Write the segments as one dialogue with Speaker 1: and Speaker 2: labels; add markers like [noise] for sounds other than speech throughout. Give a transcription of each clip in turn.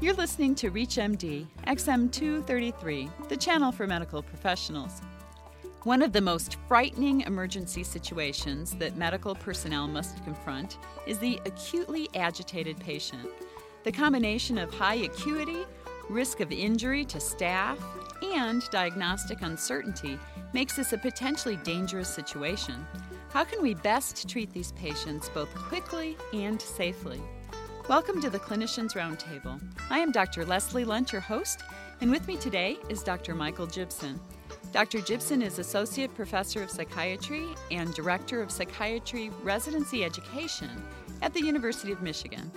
Speaker 1: You're listening to ReachMD XM233, the channel for medical professionals. One of the most frightening emergency situations that medical personnel must confront is the acutely agitated patient. The combination of high acuity, risk of injury to staff, and diagnostic uncertainty makes this a potentially dangerous situation. How can we best treat these patients both quickly and safely? Welcome to the Clinicians Roundtable. I am Dr. Leslie Lundt, your host, and with me today is Dr. Michael Jibson. Dr. Jibson is Associate Professor of Psychiatry and Director of Psychiatry Residency Education at the University of Michigan.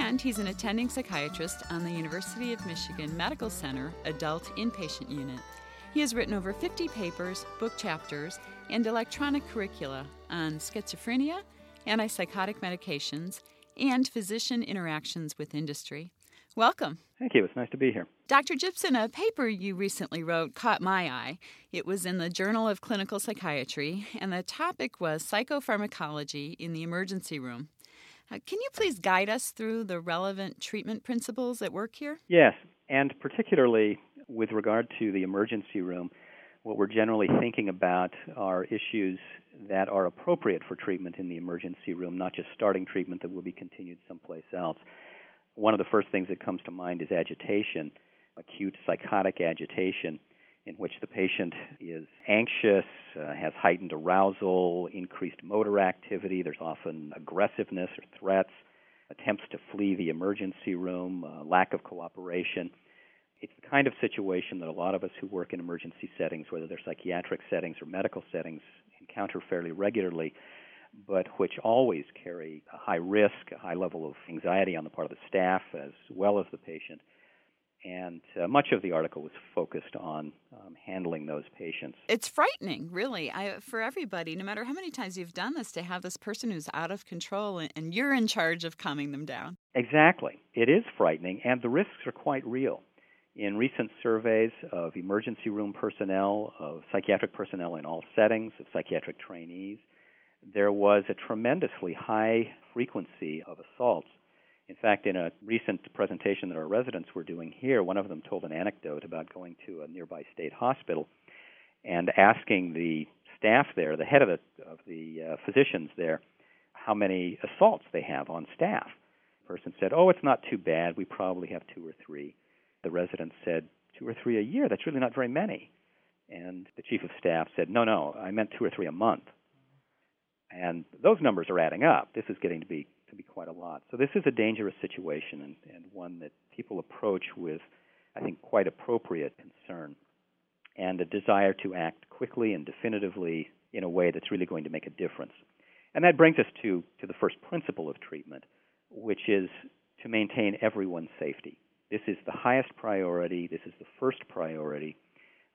Speaker 1: And he's an attending psychiatrist on the University of Michigan Medical Center Adult Inpatient Unit. He has written over 50 papers, book chapters, and electronic curricula on schizophrenia, antipsychotic medications, and physician interactions with industry. Welcome.
Speaker 2: Thank you. It's nice to be here.
Speaker 1: Dr. Jibson, a paper you recently wrote caught my eye. It was in the Journal of Clinical Psychiatry, and the topic was psychopharmacology in the emergency room. Uh, can you please guide us through the relevant treatment principles at work here?
Speaker 2: Yes, and particularly with regard to the emergency room, what we're generally thinking about are issues that are appropriate for treatment in the emergency room, not just starting treatment that will be continued someplace else. One of the first things that comes to mind is agitation, acute psychotic agitation, in which the patient is anxious, uh, has heightened arousal, increased motor activity. There's often aggressiveness or threats, attempts to flee the emergency room, uh, lack of cooperation. It's the kind of situation that a lot of us who work in emergency settings, whether they're psychiatric settings or medical settings, encounter fairly regularly, but which always carry a high risk, a high level of anxiety on the part of the staff as well as the patient. And uh, much of the article was focused on um, handling those patients.
Speaker 1: It's frightening, really, I, for everybody, no matter how many times you've done this, to have this person who's out of control and, and you're in charge of calming them down.
Speaker 2: Exactly. It is frightening, and the risks are quite real. In recent surveys of emergency room personnel, of psychiatric personnel in all settings, of psychiatric trainees, there was a tremendously high frequency of assaults. In fact, in a recent presentation that our residents were doing here, one of them told an anecdote about going to a nearby state hospital and asking the staff there, the head of the, of the uh, physicians there, how many assaults they have on staff. The person said, Oh, it's not too bad. We probably have two or three the resident said, two or three a year, that's really not very many. And the chief of staff said, no, no, I meant two or three a month. And those numbers are adding up. This is getting to be to be quite a lot. So this is a dangerous situation and, and one that people approach with, I think, quite appropriate concern and a desire to act quickly and definitively in a way that's really going to make a difference. And that brings us to, to the first principle of treatment, which is to maintain everyone's safety. This is the highest priority. This is the first priority.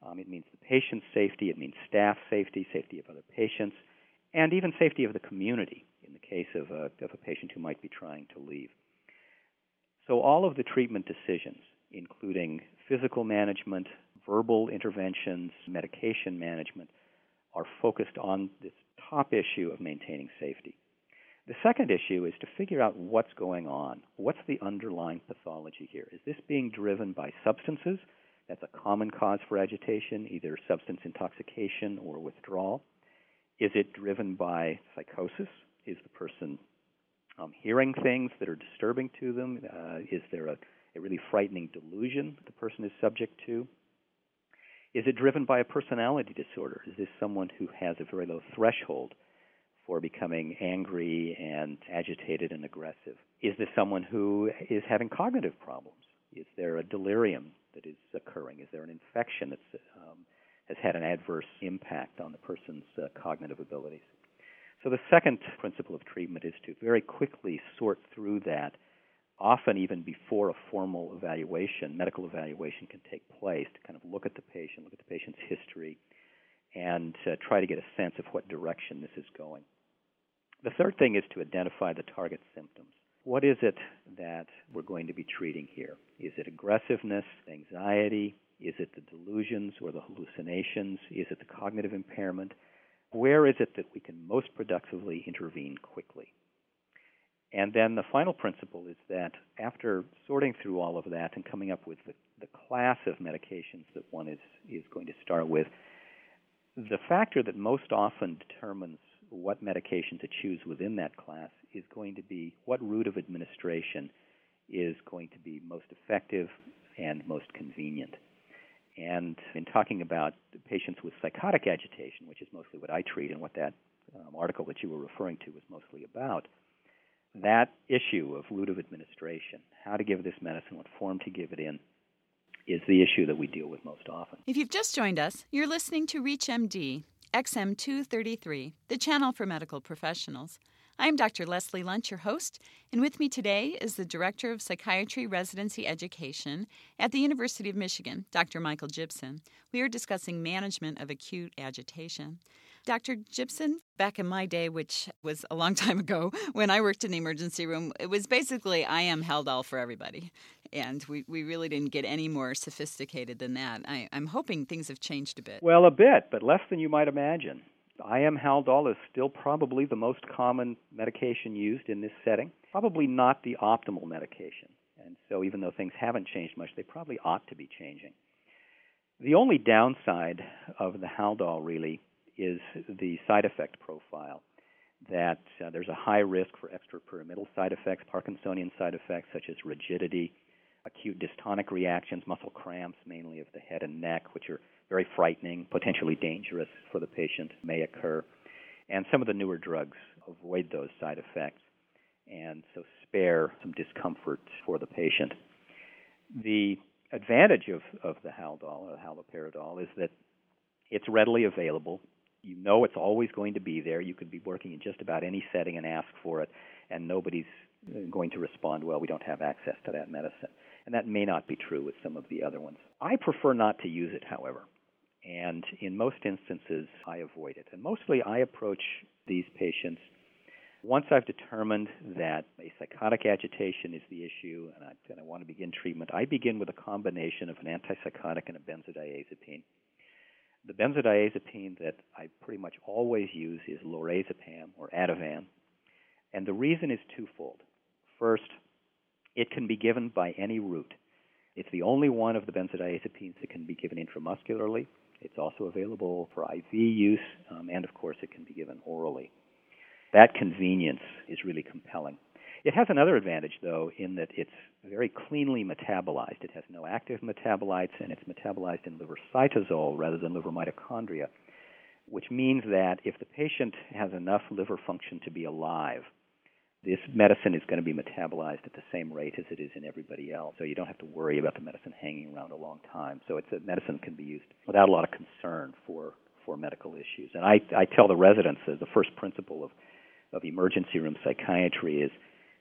Speaker 2: Um, it means the patient's safety, it means staff safety, safety of other patients, and even safety of the community in the case of a, of a patient who might be trying to leave. So, all of the treatment decisions, including physical management, verbal interventions, medication management, are focused on this top issue of maintaining safety. The second issue is to figure out what's going on. What's the underlying pathology here? Is this being driven by substances? That's a common cause for agitation, either substance intoxication or withdrawal. Is it driven by psychosis? Is the person um, hearing things that are disturbing to them? Uh, is there a, a really frightening delusion the person is subject to? Is it driven by a personality disorder? Is this someone who has a very low threshold for becoming angry and agitated and aggressive? Is this someone who is having cognitive problems? Is there a delirium that is occurring? Is there an infection that um, has had an adverse impact on the person's uh, cognitive abilities? So, the second principle of treatment is to very quickly sort through that, often even before a formal evaluation, medical evaluation can take place, to kind of look at the patient, look at the patient's history, and uh, try to get a sense of what direction this is going. The third thing is to identify the target symptoms. What is it that we're going to be treating here? Is it aggressiveness, anxiety? Is it the delusions or the hallucinations? Is it the cognitive impairment? Where is it that we can most productively intervene quickly? And then the final principle is that after sorting through all of that and coming up with the, the class of medications that one is, is going to start with, the factor that most often determines what medication to choose within that class is going to be what route of administration is going to be most effective and most convenient. And in talking about patients with psychotic agitation, which is mostly what I treat and what that um, article that you were referring to was mostly about, that issue of route of administration, how to give this medicine, what form to give it in, is the issue that we deal with most often.
Speaker 1: If you've just joined us, you're listening to ReachMD, XM233, the channel for medical professionals. I'm Dr. Leslie Lundt, your host, and with me today is the Director of Psychiatry Residency Education at the University of Michigan, Dr. Michael Jibson. We are discussing management of acute agitation. Dr. Jibson, back in my day, which was a long [laughs] time ago, when I worked in the emergency room, it was basically IM Haldol for everybody. And we, we really didn't get any more sophisticated than that. I, I'm hoping things have changed a bit.
Speaker 2: Well, a bit, but less than you might imagine. IM Haldol is still probably the most common medication used in this setting, probably not the optimal medication. And so, even though things haven't changed much, they probably ought to be changing. The only downside of the Haldol really is the side effect profile. That uh, there's a high risk for extrapyramidal side effects, Parkinsonian side effects such as rigidity, acute dystonic reactions, muscle cramps, mainly of the head and neck, which are very frightening, potentially dangerous for the patient, may occur. And some of the newer drugs avoid those side effects and so spare some discomfort for the patient. The advantage of, of the Haldol, or haloperidol, is that it's readily available. You know it's always going to be there. You could be working in just about any setting and ask for it, and nobody's going to respond, well, we don't have access to that medicine. And that may not be true with some of the other ones. I prefer not to use it, however. And in most instances, I avoid it. And mostly I approach these patients once I've determined that a psychotic agitation is the issue and I, and I want to begin treatment, I begin with a combination of an antipsychotic and a benzodiazepine. The benzodiazepine that I pretty much always use is lorazepam or Ativan. And the reason is twofold. First, it can be given by any route. It's the only one of the benzodiazepines that can be given intramuscularly. It's also available for IV use, um, and of course, it can be given orally. That convenience is really compelling. It has another advantage, though, in that it's very cleanly metabolized. It has no active metabolites, and it's metabolized in liver cytosol rather than liver mitochondria, which means that if the patient has enough liver function to be alive, this medicine is going to be metabolized at the same rate as it is in everybody else. So you don't have to worry about the medicine hanging around a long time. So it's a medicine can be used without a lot of concern for for medical issues. And I I tell the residents that the first principle of of emergency room psychiatry is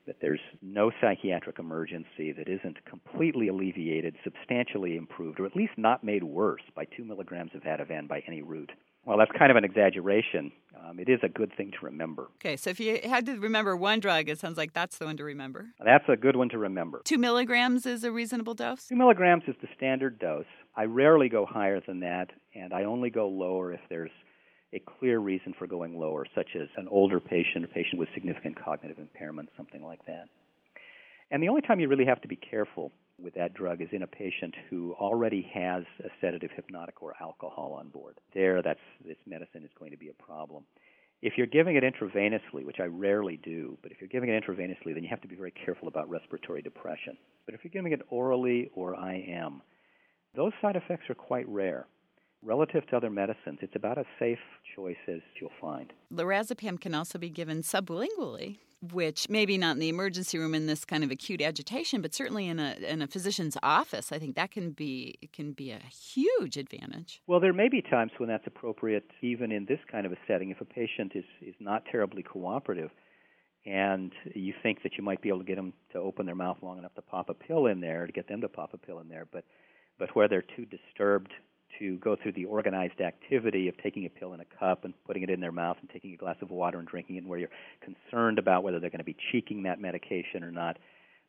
Speaker 2: that there's no psychiatric emergency that isn't completely alleviated, substantially improved, or at least not made worse by two milligrams of Ativan by any route. Well, that's kind of an exaggeration. Um, it is a good thing to remember.
Speaker 1: Okay, so if you had to remember one drug, it sounds like that's the one to remember.
Speaker 2: That's a good one to remember.
Speaker 1: Two milligrams is a reasonable dose?
Speaker 2: Two milligrams is the standard dose. I rarely go higher than that, and I only go lower if there's a clear reason for going lower, such as an older patient, a patient with significant cognitive impairment, something like that. And the only time you really have to be careful with that drug is in a patient who already has a sedative, hypnotic, or alcohol on board. There, that's this medicine is going to be a problem. If you're giving it intravenously, which I rarely do, but if you're giving it intravenously, then you have to be very careful about respiratory depression. But if you're giving it orally or IM, those side effects are quite rare relative to other medicines, it's about as safe choice as you'll find.
Speaker 1: Lorazepam can also be given sublingually, which maybe not in the emergency room in this kind of acute agitation, but certainly in a in a physician's office. I think that can be can be a huge advantage.
Speaker 2: Well, there may be times when that's appropriate, even in this kind of a setting, if a patient is is not terribly cooperative. And you think that you might be able to get them to open their mouth long enough to pop a pill in there, to get them to pop a pill in there, but but where they're too disturbed to go through the organized activity of taking a pill in a cup and putting it in their mouth and taking a glass of water and drinking it, where you're concerned about whether they're going to be cheeking that medication or not,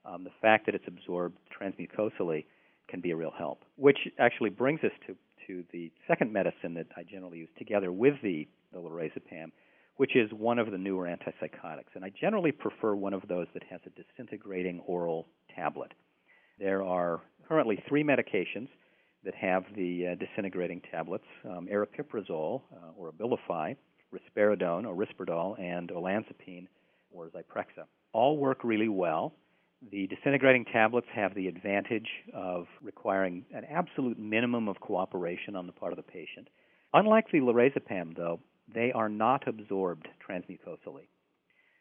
Speaker 2: um, the fact that it's absorbed transmucosally can be a real help. Which actually brings us to, to the second medicine that I generally use together with the, the lorazepam, which is one of the newer antipsychotics. And I generally prefer one of those that has a disintegrating oral tablet. There are currently three medications that have the uh, disintegrating tablets um, aripiprazole uh, or Abilify, risperidone or Risperdal, and olanzapine or Zyprexa. All work really well. The disintegrating tablets have the advantage of requiring an absolute minimum of cooperation on the part of the patient. Unlike the lorazepam, though, they are not absorbed transmucosally.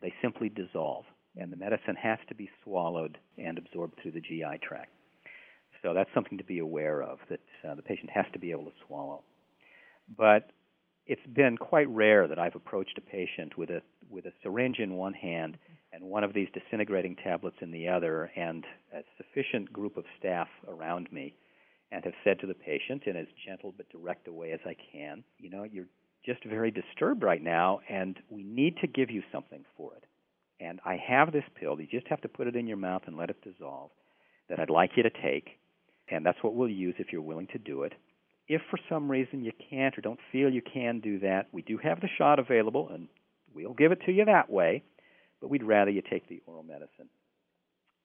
Speaker 2: They simply dissolve, and the medicine has to be swallowed and absorbed through the GI tract. So that's something to be aware of that uh, the patient has to be able to swallow. But it's been quite rare that I've approached a patient with a with a syringe in one hand and one of these disintegrating tablets in the other, and a sufficient group of staff around me, and have said to the patient in as gentle but direct a way as I can, you know, you're just very disturbed right now, and we need to give you something for it. And I have this pill. You just have to put it in your mouth and let it dissolve. That I'd like you to take, and that's what we'll use if you're willing to do it. If for some reason you can't or don't feel you can do that, we do have the shot available, and we'll give it to you that way, but we'd rather you take the oral medicine.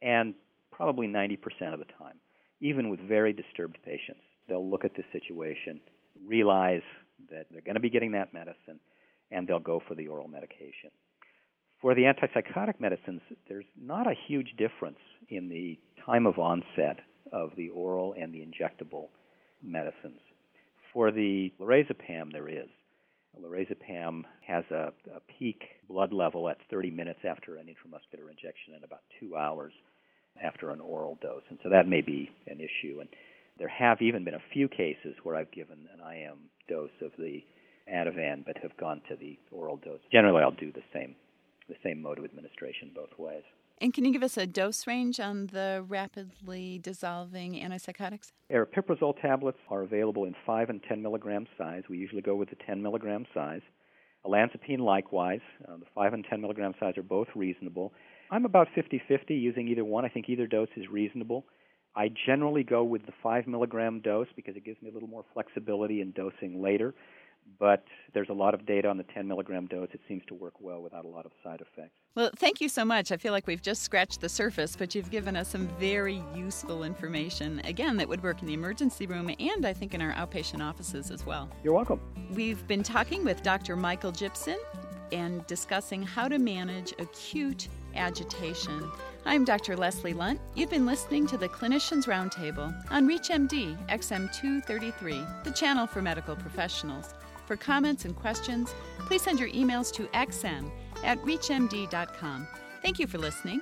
Speaker 2: And probably 90% of the time, even with very disturbed patients, they'll look at this situation, realize that they're going to be getting that medicine, and they'll go for the oral medication. For the antipsychotic medicines, there's not a huge difference in the time of onset of the oral and the injectable medicines. For the lorazepam, there is. Lorazepam has a, a, peak blood level at 30 minutes after an intramuscular injection and about two hours after an oral dose. And so that may be an issue. And there have even been a few cases where I've given an IM dose of the Ativan but have gone to the oral dose. Generally, I'll do the same, the same mode of administration both ways.
Speaker 1: And can you give us a dose range on the rapidly dissolving antipsychotics?
Speaker 2: Aripiprazole tablets are available in 5 and 10 milligram size. We usually go with the 10 milligram size. Olanzapine, likewise. Uh, the 5 and 10 milligram size are both reasonable. I'm about 50 50 using either one. I think either dose is reasonable. I generally go with the 5 milligram dose because it gives me a little more flexibility in dosing later but there's a lot of data on the 10 milligram dose. It seems to work well without a lot of side effects.
Speaker 1: Well, thank you so much. I feel like we've just scratched the surface, but you've given us some very useful information, again, that would work in the emergency room and I think in our outpatient offices as well.
Speaker 2: You're welcome.
Speaker 1: We've been talking with Dr. Michael Jibson and discussing how to manage acute agitation. I'm Dr. Leslie Lundt. You've been listening to the Clinicians Roundtable on ReachMD XM233, the channel for medical professionals. For comments and questions, please send your emails to xm at reachmd.com. Thank you for listening.